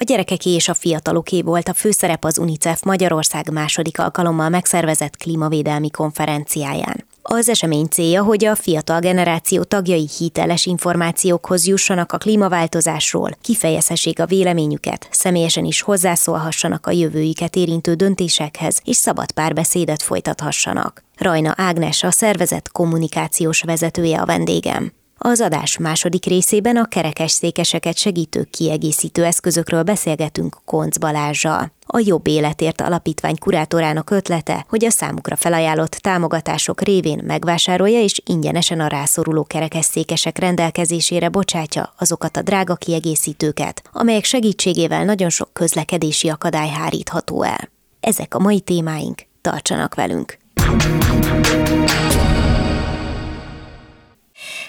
A gyerekeké és a fiataloké volt a főszerep az UNICEF Magyarország második alkalommal megszervezett klímavédelmi konferenciáján. Az esemény célja, hogy a fiatal generáció tagjai hiteles információkhoz jussanak a klímaváltozásról, kifejezhessék a véleményüket, személyesen is hozzászólhassanak a jövőjüket érintő döntésekhez, és szabad párbeszédet folytathassanak. Rajna Ágnes, a szervezet kommunikációs vezetője a vendégem. Az adás második részében a kerekes székeseket segítő kiegészítő eszközökről beszélgetünk Konc Balázsjal. A Jobb Életért Alapítvány kurátorának ötlete, hogy a számukra felajánlott támogatások révén megvásárolja és ingyenesen a rászoruló kerekesszékesek rendelkezésére bocsátja azokat a drága kiegészítőket, amelyek segítségével nagyon sok közlekedési akadály hárítható el. Ezek a mai témáink, tartsanak velünk!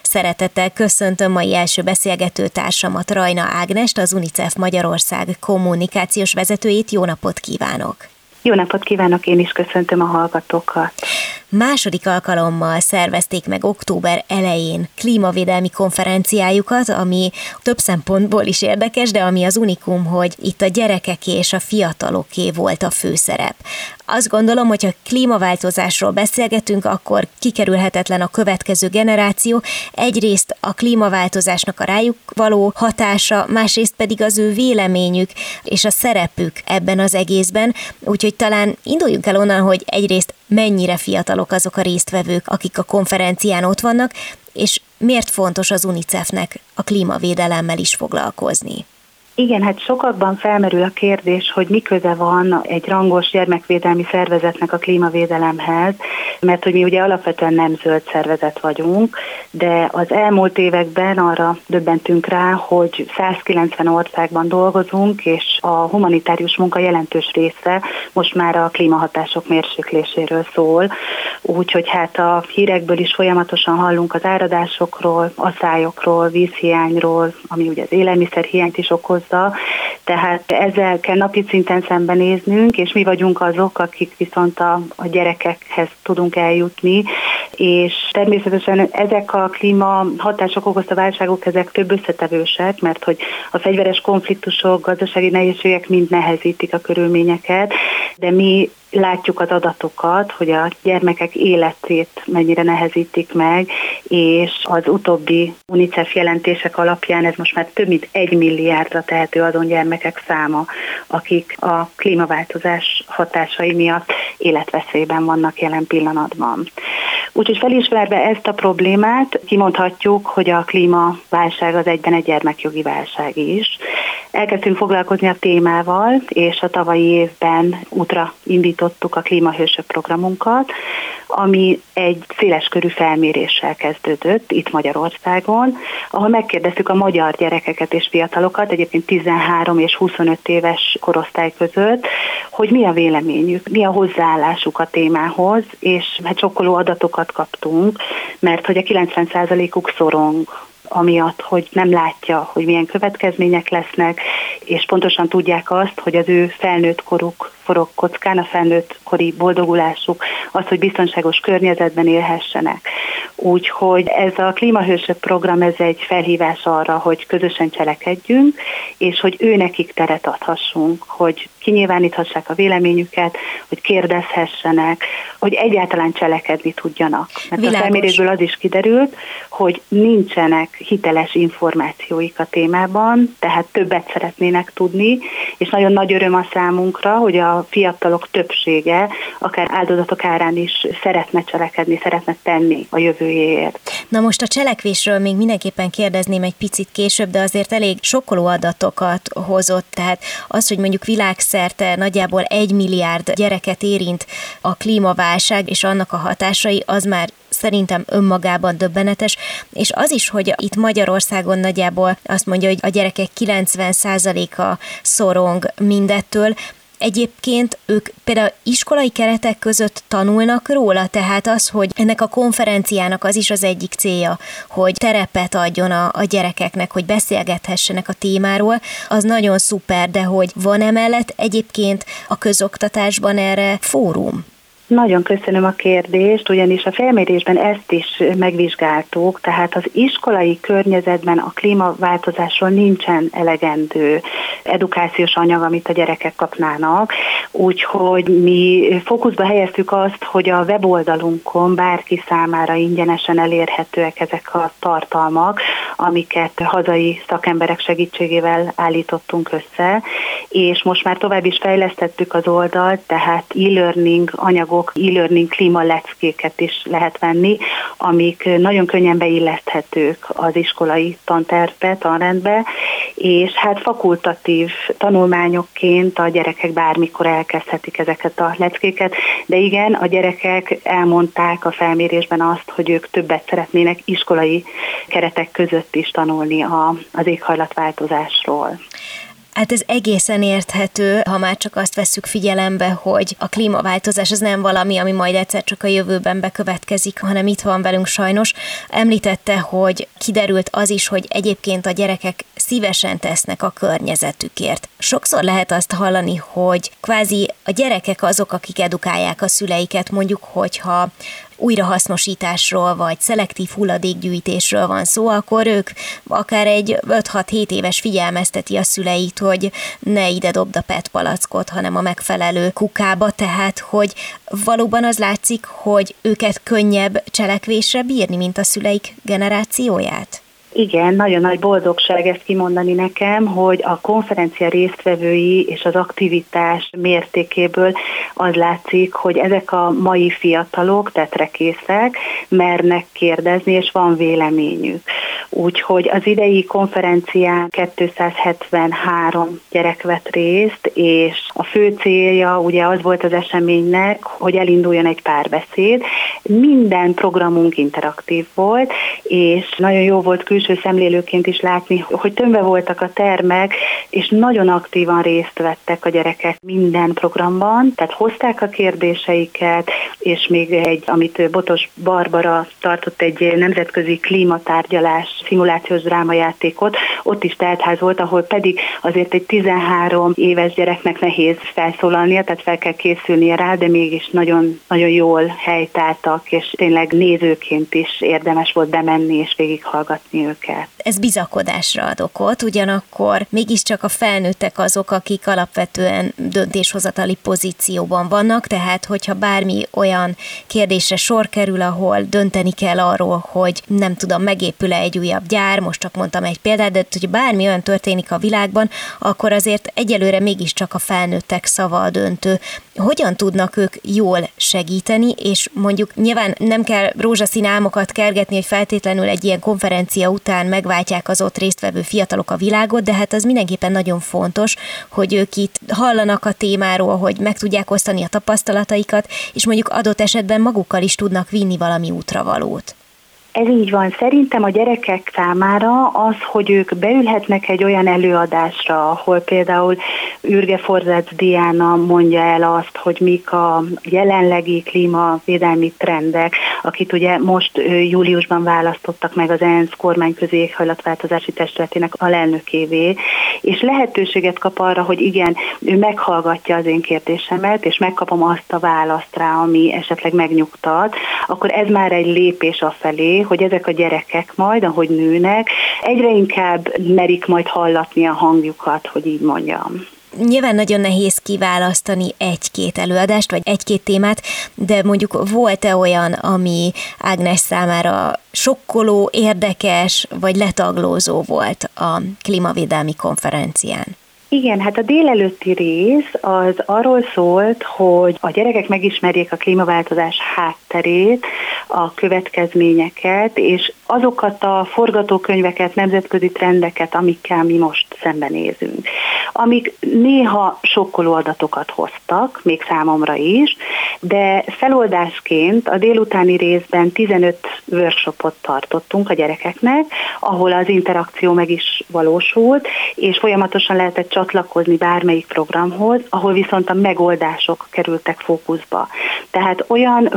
Szeretettel köszöntöm mai első beszélgető társamat, Rajna Ágnest, az UNICEF Magyarország kommunikációs vezetőjét. Jó napot kívánok! Jó napot kívánok, én is köszöntöm a hallgatókat. Második alkalommal szervezték meg október elején klímavédelmi konferenciájukat, ami több szempontból is érdekes, de ami az unikum, hogy itt a gyerekeké és a fiataloké volt a főszerep. Azt gondolom, hogy ha klímaváltozásról beszélgetünk, akkor kikerülhetetlen a következő generáció. Egyrészt a klímaváltozásnak a rájuk való hatása, másrészt pedig az ő véleményük és a szerepük ebben az egészben. Úgyhogy talán induljunk el onnan, hogy egyrészt mennyire fiatalok azok a résztvevők, akik a konferencián ott vannak, és miért fontos az UNICEF-nek a klímavédelemmel is foglalkozni. Igen, hát sokakban felmerül a kérdés, hogy mi köze van egy rangos gyermekvédelmi szervezetnek a klímavédelemhez, mert hogy mi ugye alapvetően nem zöld szervezet vagyunk, de az elmúlt években arra döbbentünk rá, hogy 190 országban dolgozunk, és a humanitárius munka jelentős része most már a klímahatások mérsékléséről szól, úgyhogy hát a hírekből is folyamatosan hallunk az áradásokról, asszályokról, vízhiányról, ami ugye az élelmiszerhiányt is okoz, okozza, tehát ezzel kell napi szinten szembenéznünk, és mi vagyunk azok, akik viszont a, a gyerekekhez tudunk eljutni, és természetesen ezek a klíma hatások okozta válságok, ezek több összetevősek, mert hogy a fegyveres konfliktusok, gazdasági nehézségek mind nehezítik a körülményeket, de mi látjuk az adatokat, hogy a gyermekek életét mennyire nehezítik meg, és az utóbbi UNICEF jelentések alapján ez most már több mint egy milliárdra tehető azon gyermekek száma, akik a klímaváltozás hatásai miatt életveszélyben vannak jelen pillanatban. Úgyhogy felismerve ezt a problémát, kimondhatjuk, hogy a klímaválság az egyben egy gyermekjogi válság is. Elkezdtünk foglalkozni a témával, és a tavalyi évben útra indítottuk a klímahősök programunkat, ami egy széleskörű felméréssel kezdődött itt Magyarországon, ahol megkérdeztük a magyar gyerekeket és fiatalokat, egyébként 13 és 25 éves korosztály között, hogy mi a véleményük, mi a hozzáállásuk a témához, és hát sokkoló adatokat kaptunk, mert hogy a 90%-uk szorong amiatt, hogy nem látja, hogy milyen következmények lesznek, és pontosan tudják azt, hogy az ő felnőtt koruk forog kockán, a felnőtt kori boldogulásuk, az, hogy biztonságos környezetben élhessenek. Úgyhogy ez a klímahősök program, ez egy felhívás arra, hogy közösen cselekedjünk, és hogy ő nekik teret adhassunk, hogy kinyilváníthassák a véleményüket, hogy kérdezhessenek, hogy egyáltalán cselekedni tudjanak. Mert Világos. a felmérésből az is kiderült, hogy nincsenek hiteles információik a témában, tehát többet szeretnének tudni, és nagyon nagy öröm a számunkra, hogy a fiatalok többsége akár áldozatok árán is szeretne cselekedni, szeretne tenni a jövő jövőjéért. Na most a cselekvésről még mindenképpen kérdezném egy picit később, de azért elég sokkoló adatokat hozott, tehát az, hogy mondjuk világszerte nagyjából egy milliárd gyereket érint a klímaválság és annak a hatásai, az már szerintem önmagában döbbenetes, és az is, hogy itt Magyarországon nagyjából azt mondja, hogy a gyerekek 90%-a szorong mindettől, Egyébként ők például iskolai keretek között tanulnak róla, tehát az, hogy ennek a konferenciának az is az egyik célja, hogy terepet adjon a, a gyerekeknek, hogy beszélgethessenek a témáról, az nagyon szuper, de hogy van emellett egyébként a közoktatásban erre fórum? Nagyon köszönöm a kérdést, ugyanis a felmérésben ezt is megvizsgáltuk, tehát az iskolai környezetben a klímaváltozásról nincsen elegendő edukációs anyag, amit a gyerekek kapnának, úgyhogy mi fókuszba helyeztük azt, hogy a weboldalunkon bárki számára ingyenesen elérhetőek ezek a tartalmak, amiket hazai szakemberek segítségével állítottunk össze, és most már tovább is fejlesztettük az oldalt, tehát e-learning anyagok anyagok, e-learning klíma leckéket is lehet venni, amik nagyon könnyen beilleszthetők az iskolai tantervbe, tanrendbe, és hát fakultatív tanulmányokként a gyerekek bármikor elkezdhetik ezeket a leckéket, de igen, a gyerekek elmondták a felmérésben azt, hogy ők többet szeretnének iskolai keretek között is tanulni a, az éghajlatváltozásról. Hát ez egészen érthető, ha már csak azt vesszük figyelembe, hogy a klímaváltozás az nem valami, ami majd egyszer csak a jövőben bekövetkezik, hanem itt van velünk sajnos. Említette, hogy kiderült az is, hogy egyébként a gyerekek szívesen tesznek a környezetükért. Sokszor lehet azt hallani, hogy kvázi a gyerekek azok, akik edukálják a szüleiket, mondjuk, hogyha újrahasznosításról vagy szelektív hulladékgyűjtésről van szó, akkor ők akár egy 5-6-7 éves figyelmezteti a szüleit, hogy ne ide dobd a PET palackot, hanem a megfelelő kukába, tehát hogy valóban az látszik, hogy őket könnyebb cselekvésre bírni, mint a szüleik generációját? Igen, nagyon nagy boldogság ezt kimondani nekem, hogy a konferencia résztvevői és az aktivitás mértékéből az látszik, hogy ezek a mai fiatalok tetrekészek, mernek kérdezni, és van véleményük. Úgyhogy az idei konferencián 273 gyerek vett részt, és a fő célja ugye az volt az eseménynek, hogy elinduljon egy párbeszéd. Minden programunk interaktív volt, és nagyon jó volt külső szemlélőként is látni, hogy tömve voltak a termek, és nagyon aktívan részt vettek a gyerekek minden programban, tehát hozták a kérdéseiket, és még egy, amit Botos Barbara tartott egy nemzetközi klímatárgyalás szimulációs drámajátékot, ott is teltház volt, ahol pedig azért egy 13 éves gyereknek nehéz felszólalnia, tehát fel kell készülnie rá, de mégis nagyon, nagyon jól helytáltak, és tényleg nézőként is érdemes volt bemenni és végighallgatni őket. Ez bizakodásra ad okot, ugyanakkor mégiscsak a felnőttek azok, akik alapvetően döntéshozatali pozícióban vannak, tehát hogyha bármi olyan kérdésre sor kerül, ahol dönteni kell arról, hogy nem tudom, megépül-e egy újabb gyár, most csak mondtam egy példát, de hogy bármi olyan történik a világban, akkor azért egyelőre mégiscsak a felnőttek szava a döntő. Hogyan tudnak ők jól segíteni, és mondjuk nyilván nem kell rózsaszín álmokat kergetni, hogy feltétlenül egy ilyen konferencia után megváltják az ott résztvevő fiatalok a világot, de hát az mindenképpen nagyon fontos, hogy ők itt hallanak a témáról, hogy meg tudják osztani a tapasztalataikat, és mondjuk adott esetben magukkal is tudnak vinni valami útravalót. Ez így van. Szerintem a gyerekek számára az, hogy ők beülhetnek egy olyan előadásra, ahol például Ürge Forzec Diana mondja el azt, hogy mik a jelenlegi klímavédelmi trendek, akit ugye most júliusban választottak meg az ENSZ kormányközi éghajlatváltozási testületének alelnökévé, és lehetőséget kap arra, hogy igen, ő meghallgatja az én kérdésemet, és megkapom azt a választ rá, ami esetleg megnyugtat, akkor ez már egy lépés afelé, hogy ezek a gyerekek majd, ahogy nőnek, egyre inkább merik majd hallatni a hangjukat, hogy így mondjam. Nyilván nagyon nehéz kiválasztani egy-két előadást, vagy egy-két témát, de mondjuk volt-e olyan, ami Ágnes számára sokkoló, érdekes, vagy letaglózó volt a klímavédelmi konferencián? Igen, hát a délelőtti rész az arról szólt, hogy a gyerekek megismerjék a klímaváltozás hátterét, a következményeket, és azokat a forgatókönyveket, nemzetközi trendeket, amikkel mi most szembenézünk. Amik néha sokkoló adatokat hoztak, még számomra is, de feloldásként a délutáni részben 15 workshopot tartottunk a gyerekeknek, ahol az interakció meg is valósult, és folyamatosan lehetett csatlakozni bármelyik programhoz, ahol viszont a megoldások kerültek fókuszba. Tehát olyan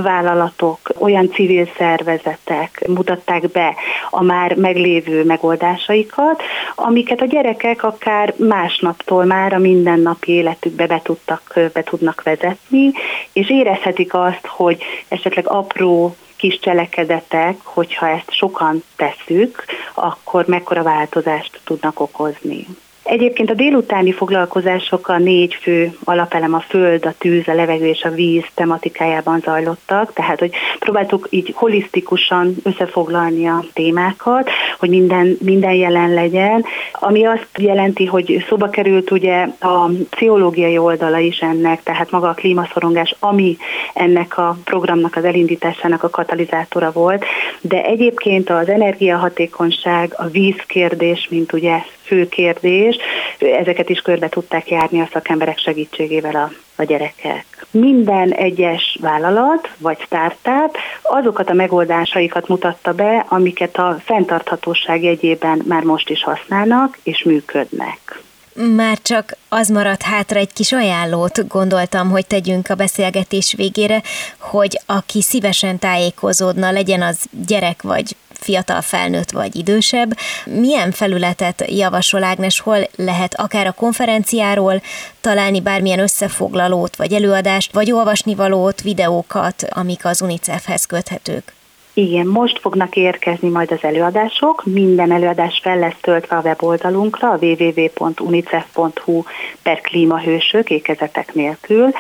vállalatok, olyan civil szervezetek mutatták be a már meglévő megoldásaikat, amiket a gyerekek akár másnaptól már a mindennapi életükbe be, tudtak, be tudnak vezetni, és érezhetik azt, hogy esetleg apró kis cselekedetek, hogyha ezt sokan tesszük, akkor mekkora változást tudnak okozni. Egyébként a délutáni foglalkozások a négy fő alapelem, a föld, a tűz, a levegő és a víz tematikájában zajlottak, tehát hogy próbáltuk így holisztikusan összefoglalni a témákat, hogy minden, minden jelen legyen, ami azt jelenti, hogy szóba került ugye a pszichológiai oldala is ennek, tehát maga a klímaszorongás, ami ennek a programnak az elindításának a katalizátora volt, de egyébként az energiahatékonyság, a vízkérdés, mint ugye fő kérdés, ezeket is körbe tudták járni a szakemberek segítségével a, a gyerekek. Minden egyes vállalat vagy startup azokat a megoldásaikat mutatta be, amiket a fenntarthatóság jegyében már most is használnak és működnek. Már csak az maradt hátra egy kis ajánlót gondoltam, hogy tegyünk a beszélgetés végére, hogy aki szívesen tájékozódna, legyen az gyerek vagy fiatal felnőtt vagy idősebb. Milyen felületet javasol Ágnes, hol lehet akár a konferenciáról találni bármilyen összefoglalót vagy előadást, vagy olvasni valót, videókat, amik az UNICEF-hez köthetők? Igen, most fognak érkezni majd az előadások, minden előadás fel lesz töltve a weboldalunkra, a www.unicef.hu per klímahősök ékezetek nélkül,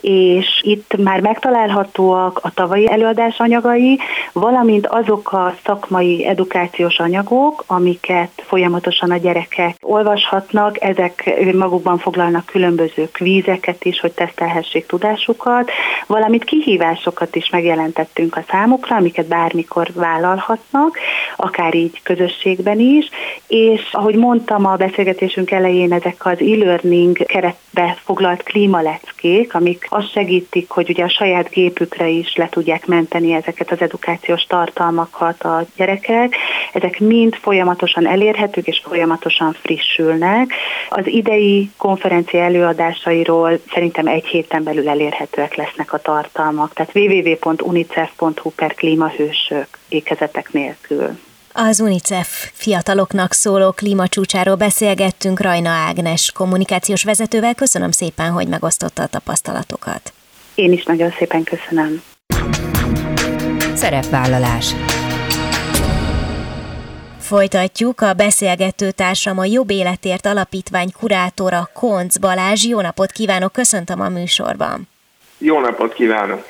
és itt már megtalálhatóak a tavalyi előadás anyagai, valamint azok a szakmai edukációs anyagok, amiket folyamatosan a gyerekek olvashatnak, ezek magukban foglalnak különböző kvízeket is, hogy tesztelhessék tudásukat, valamint kihívásokat is megjelentettünk a számukra, amiket bármikor vállalhatnak, akár így közösségben is, és ahogy mondtam a beszélgetésünk elején, ezek az e-learning keretbe foglalt klímaleckék, amik azt segítik, hogy ugye a saját gépükre is le tudják menteni ezeket az edukációs tartalmakat a gyerekek, ezek mind folyamatosan elérhetők és folyamatosan frissülnek. Az idei konferencia előadásairól szerintem egy héten belül elérhetőek lesznek a tartalmak, tehát www.unicef.hu per klímahő idősök ékezetek nélkül. Az UNICEF fiataloknak szóló klímacsúcsáról beszélgettünk Rajna Ágnes kommunikációs vezetővel. Köszönöm szépen, hogy megosztotta a tapasztalatokat. Én is nagyon szépen köszönöm. Szerepvállalás Folytatjuk a beszélgető társam a Jobb Életért Alapítvány kurátora Konc Balázs. Jó napot kívánok, köszöntöm a műsorban. Jó napot kívánok!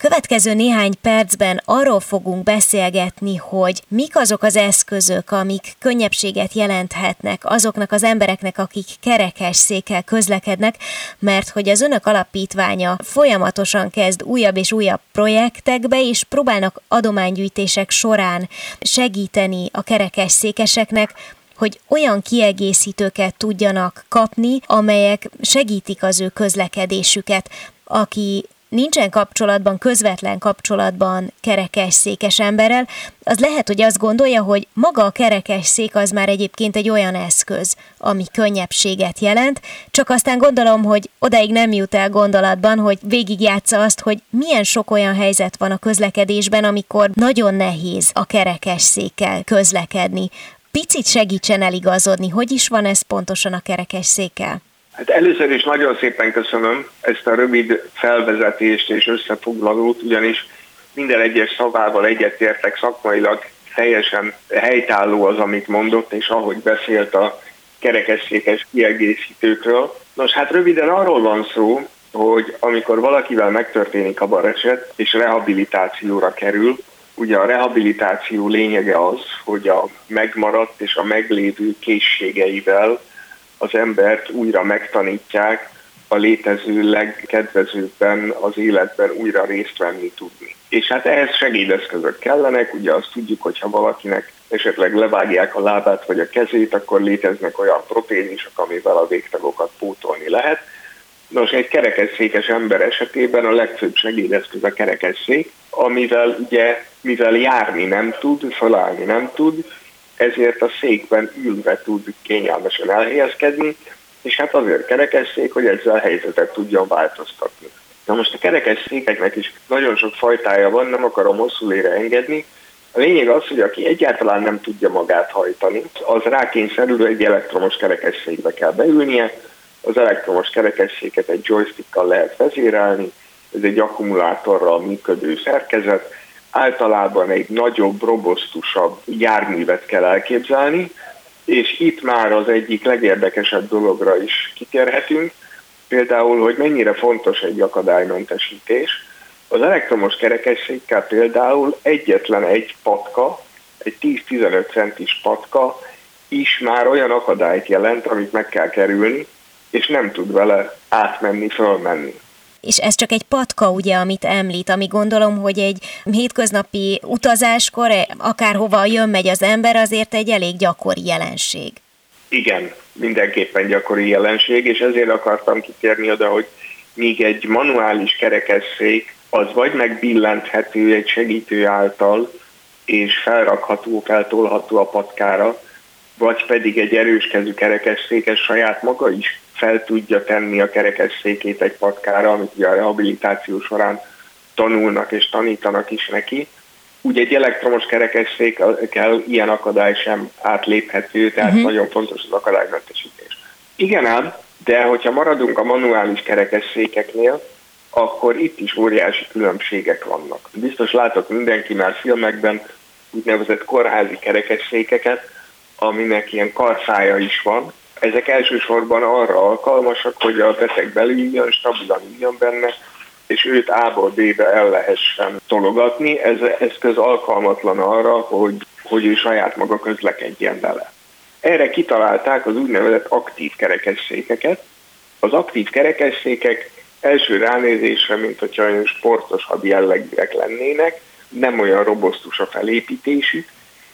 Következő néhány percben arról fogunk beszélgetni, hogy mik azok az eszközök, amik könnyebbséget jelenthetnek azoknak az embereknek, akik kerekes székkel közlekednek, mert hogy az önök alapítványa folyamatosan kezd újabb és újabb projektekbe, és próbálnak adománygyűjtések során segíteni a kerekes székeseknek, hogy olyan kiegészítőket tudjanak kapni, amelyek segítik az ő közlekedésüket. Aki nincsen kapcsolatban, közvetlen kapcsolatban kerekes székes emberrel, az lehet, hogy azt gondolja, hogy maga a kerekes szék az már egyébként egy olyan eszköz, ami könnyebbséget jelent, csak aztán gondolom, hogy odaig nem jut el gondolatban, hogy végigjátsza azt, hogy milyen sok olyan helyzet van a közlekedésben, amikor nagyon nehéz a kerekes székkel közlekedni. Picit segítsen eligazodni, hogy is van ez pontosan a kerekes székkel? Hát először is nagyon szépen köszönöm ezt a rövid felvezetést és összefoglalót, ugyanis minden egyes szavával egyetértek szakmailag, teljesen helytálló az, amit mondott, és ahogy beszélt a kerekesszékes kiegészítőkről. Nos, hát röviden arról van szó, hogy amikor valakivel megtörténik a baleset, és rehabilitációra kerül, ugye a rehabilitáció lényege az, hogy a megmaradt és a meglévő készségeivel az embert újra megtanítják a létező legkedvezőbben az életben újra részt venni tudni. és hát ehhez segédeszközök kellenek, ugye azt tudjuk, hogy ha valakinek esetleg levágják a lábát vagy a kezét, akkor léteznek olyan protézisok, amivel a végtagokat pótolni lehet. Nos, egy kerekesszékes ember esetében a legfőbb segédeszköz a kerekesszék, amivel ugye, mivel járni nem tud, felállni nem tud, ezért a székben ülve tud kényelmesen elhelyezkedni, és hát azért kerekesszék, hogy ezzel a helyzetet tudjon változtatni. Na most a kerekes székeknek is nagyon sok fajtája van, nem akarom hosszú ére engedni. A lényeg az, hogy aki egyáltalán nem tudja magát hajtani, az rákényszerül egy elektromos kerekesszékbe kell beülnie. Az elektromos kerekesszéket egy joystickkal lehet vezérelni, ez egy akkumulátorral működő szerkezet, általában egy nagyobb, robosztusabb járművet kell elképzelni, és itt már az egyik legérdekesebb dologra is kitérhetünk, például, hogy mennyire fontos egy akadálymentesítés. Az elektromos kerekesszékkel például egyetlen egy patka, egy 10-15 centis patka is már olyan akadályt jelent, amit meg kell kerülni, és nem tud vele átmenni, fölmenni. És ez csak egy patka, ugye, amit említ, ami gondolom, hogy egy hétköznapi utazáskor, akárhova jön-megy az ember, azért egy elég gyakori jelenség. Igen, mindenképpen gyakori jelenség, és ezért akartam kitérni oda, hogy míg egy manuális kerekesszék az vagy megbillenthető egy segítő által, és felrakható, feltolható a patkára, vagy pedig egy erőskezű kerekesszékes saját maga is fel tudja tenni a kerekesszékét egy patkára, amit ugye a rehabilitáció során tanulnak és tanítanak is neki, úgy egy elektromos kerekesszékkel ilyen akadály sem átléphető, tehát uh-huh. nagyon fontos az akadálymentesítés. Igen ám, de hogyha maradunk a manuális kerekesszékeknél, akkor itt is óriási különbségek vannak. Biztos látok mindenki már filmekben úgynevezett kórházi kerekesszékeket, aminek ilyen karszája is van. Ezek elsősorban arra alkalmasak, hogy a beteg belüljön, stabilan üljön benne, és őt A-ból B-be el lehessen tologatni. Ez eszköz alkalmatlan arra, hogy, hogy ő saját maga közlekedjen vele. Erre kitalálták az úgynevezett aktív kerekesszékeket. Az aktív kerekesszékek első ránézésre, mint hogyha olyan sportosabb jellegűek lennének, nem olyan robosztus a felépítésük,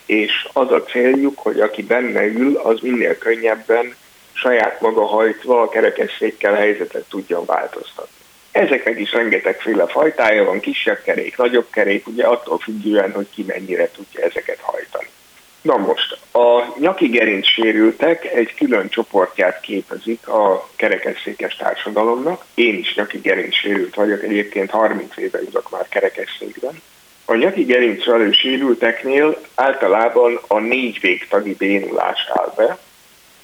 és az a céljuk, hogy aki benne ül, az minél könnyebben saját maga hajtva a kerekesszékkel helyzetet tudjon változtatni. Ezeknek is rengetegféle fajtája van, kisebb kerék, nagyobb kerék, ugye attól függően, hogy ki mennyire tudja ezeket hajtani. Na most, a nyaki gerinc sérültek egy külön csoportját képezik a kerekesszékes társadalomnak. Én is nyaki gerinc sérült vagyok, egyébként 30 éve ülök már kerekesszékben. A nyaki gerinc sérülteknél általában a négy végtagi bénulás áll be,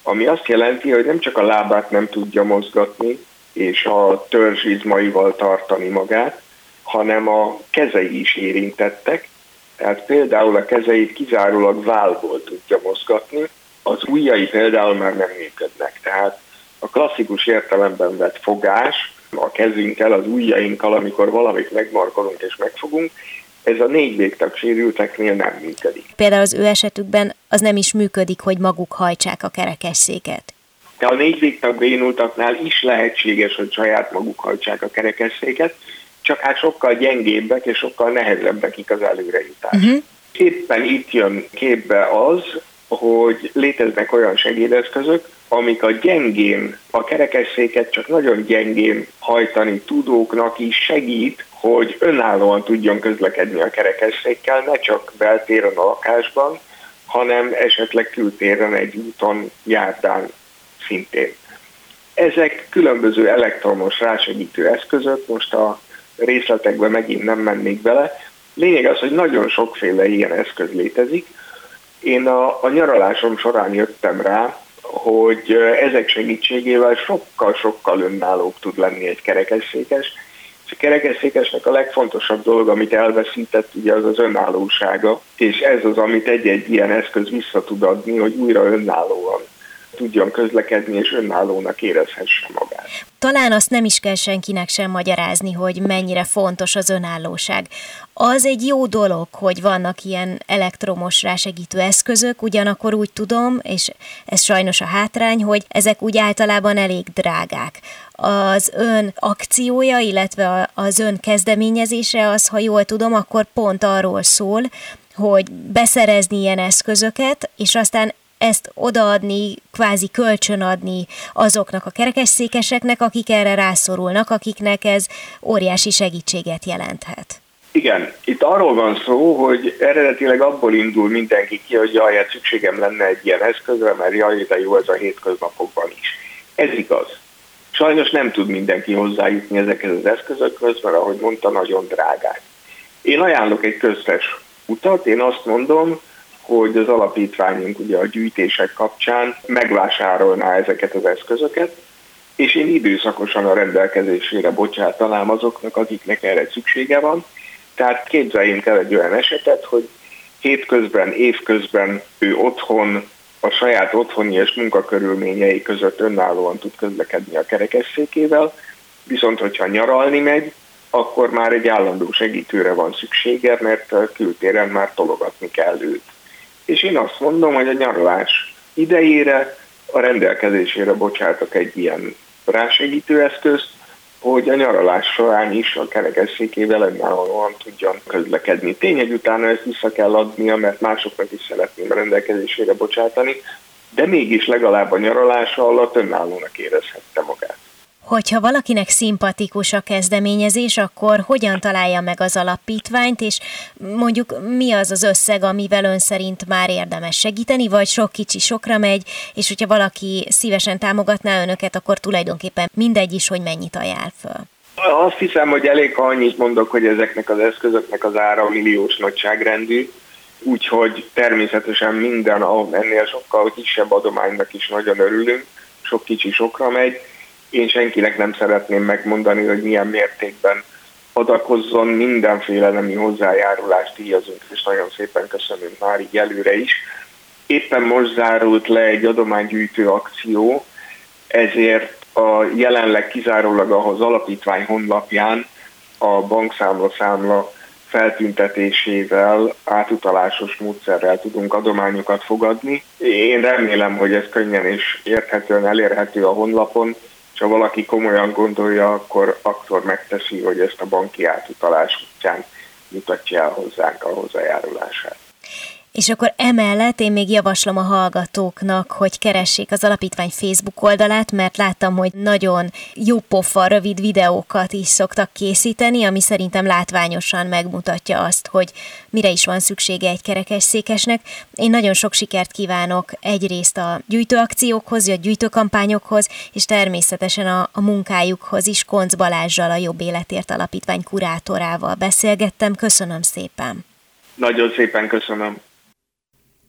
ami azt jelenti, hogy nem csak a lábát nem tudja mozgatni, és a törzsizmaival tartani magát, hanem a kezei is érintettek, tehát például a kezeit kizárólag válból tudja mozgatni, az ujjai például már nem működnek. Tehát a klasszikus értelemben vett fogás a kezünkkel, az ujjainkkal, amikor valamit megmarkolunk és megfogunk, ez a négy végtag sérülteknél nem működik. Például az ő esetükben az nem is működik, hogy maguk hajtsák a kerekesszéket de a négy végtag bénultaknál is lehetséges, hogy saját maguk hajtsák a kerekesszéket, csak hát sokkal gyengébbek és sokkal nehezebbek az előrejutás. Uh-huh. Éppen itt jön képbe az, hogy léteznek olyan segédeszközök, amik a gyengén, a kerekesszéket csak nagyon gyengén hajtani tudóknak is segít, hogy önállóan tudjon közlekedni a kerekesszékkel, ne csak beltéren a lakásban, hanem esetleg kültéren egy úton, járdán szintén. Ezek különböző elektromos rásegítő eszközök, most a részletekbe megint nem mennék bele. Lényeg az, hogy nagyon sokféle ilyen eszköz létezik. Én a, a nyaralásom során jöttem rá, hogy ezek segítségével sokkal-sokkal önállóbb tud lenni egy kerekesszékes, a kerekesszékesnek a legfontosabb dolog, amit elveszített, ugye az az önállósága, és ez az, amit egy-egy ilyen eszköz vissza tud adni, hogy újra önállóan tudjon közlekedni és önállónak érezhesse magát. Talán azt nem is kell senkinek sem magyarázni, hogy mennyire fontos az önállóság. Az egy jó dolog, hogy vannak ilyen elektromos rásegítő eszközök, ugyanakkor úgy tudom, és ez sajnos a hátrány, hogy ezek úgy általában elég drágák. Az ön akciója, illetve az ön kezdeményezése az, ha jól tudom, akkor pont arról szól, hogy beszerezni ilyen eszközöket, és aztán ezt odaadni, kvázi kölcsönadni azoknak a kerekesszékeseknek, akik erre rászorulnak, akiknek ez óriási segítséget jelenthet. Igen, itt arról van szó, hogy eredetileg abból indul mindenki ki, hogy jaj, hát szükségem lenne egy ilyen eszközre, mert jaj, de jó ez a hétköznapokban is. Ez igaz. Sajnos nem tud mindenki hozzájutni ezekhez az eszközökhöz, mert ahogy mondta, nagyon drágák. Én ajánlok egy köztes utat, én azt mondom, hogy az alapítványunk ugye a gyűjtések kapcsán megvásárolná ezeket az eszközöket, és én időszakosan a rendelkezésére bocsátanám azoknak, akiknek erre szüksége van. Tehát képzeljünk el egy olyan esetet, hogy hétközben, évközben ő otthon, a saját otthoni és munkakörülményei között önállóan tud közlekedni a kerekesszékével, viszont hogyha nyaralni megy, akkor már egy állandó segítőre van szüksége, mert kültéren már tologatni kell őt. És én azt mondom, hogy a nyaralás idejére a rendelkezésére bocsátok egy ilyen rásegítő eszközt, hogy a nyaralás során is a kerekesszékével önállóan tudjon közlekedni. Tény, hogy utána ezt vissza kell adnia, mert másoknak is szeretném rendelkezésére bocsátani, de mégis legalább a nyaralása alatt önállónak érezhette magát. Hogyha valakinek szimpatikus a kezdeményezés, akkor hogyan találja meg az alapítványt, és mondjuk mi az az összeg, amivel ön szerint már érdemes segíteni, vagy sok kicsi sokra megy, és hogyha valaki szívesen támogatná önöket, akkor tulajdonképpen mindegy is, hogy mennyit ajánl föl. Azt hiszem, hogy elég, annyit mondok, hogy ezeknek az eszközöknek az ára milliós nagyságrendű, úgyhogy természetesen minden ennél sokkal kisebb adománynak is nagyon örülünk, sok kicsi sokra megy, én senkinek nem szeretném megmondani, hogy milyen mértékben adakozzon, mindenféle nemi hozzájárulást díjazunk, és nagyon szépen köszönöm már így előre is. Éppen most zárult le egy adománygyűjtő akció, ezért a jelenleg kizárólag ahhoz alapítvány honlapján a bankszámla számla feltüntetésével, átutalásos módszerrel tudunk adományokat fogadni. Én remélem, hogy ez könnyen és érthetően elérhető a honlapon, és ha valaki komolyan gondolja, akkor akkor megteszi, hogy ezt a banki átutalás útján mutatja el hozzánk a hozzájárulását. És akkor emellett én még javaslom a hallgatóknak, hogy keressék az alapítvány Facebook oldalát, mert láttam, hogy nagyon jó pofa, rövid videókat is szoktak készíteni, ami szerintem látványosan megmutatja azt, hogy mire is van szüksége egy kerekesszékesnek. Én nagyon sok sikert kívánok egyrészt a gyűjtőakciókhoz, a gyűjtőkampányokhoz, és természetesen a, a munkájukhoz is. Konc Balázsjal, a Jobb Életért Alapítvány kurátorával beszélgettem. Köszönöm szépen! Nagyon szépen köszönöm!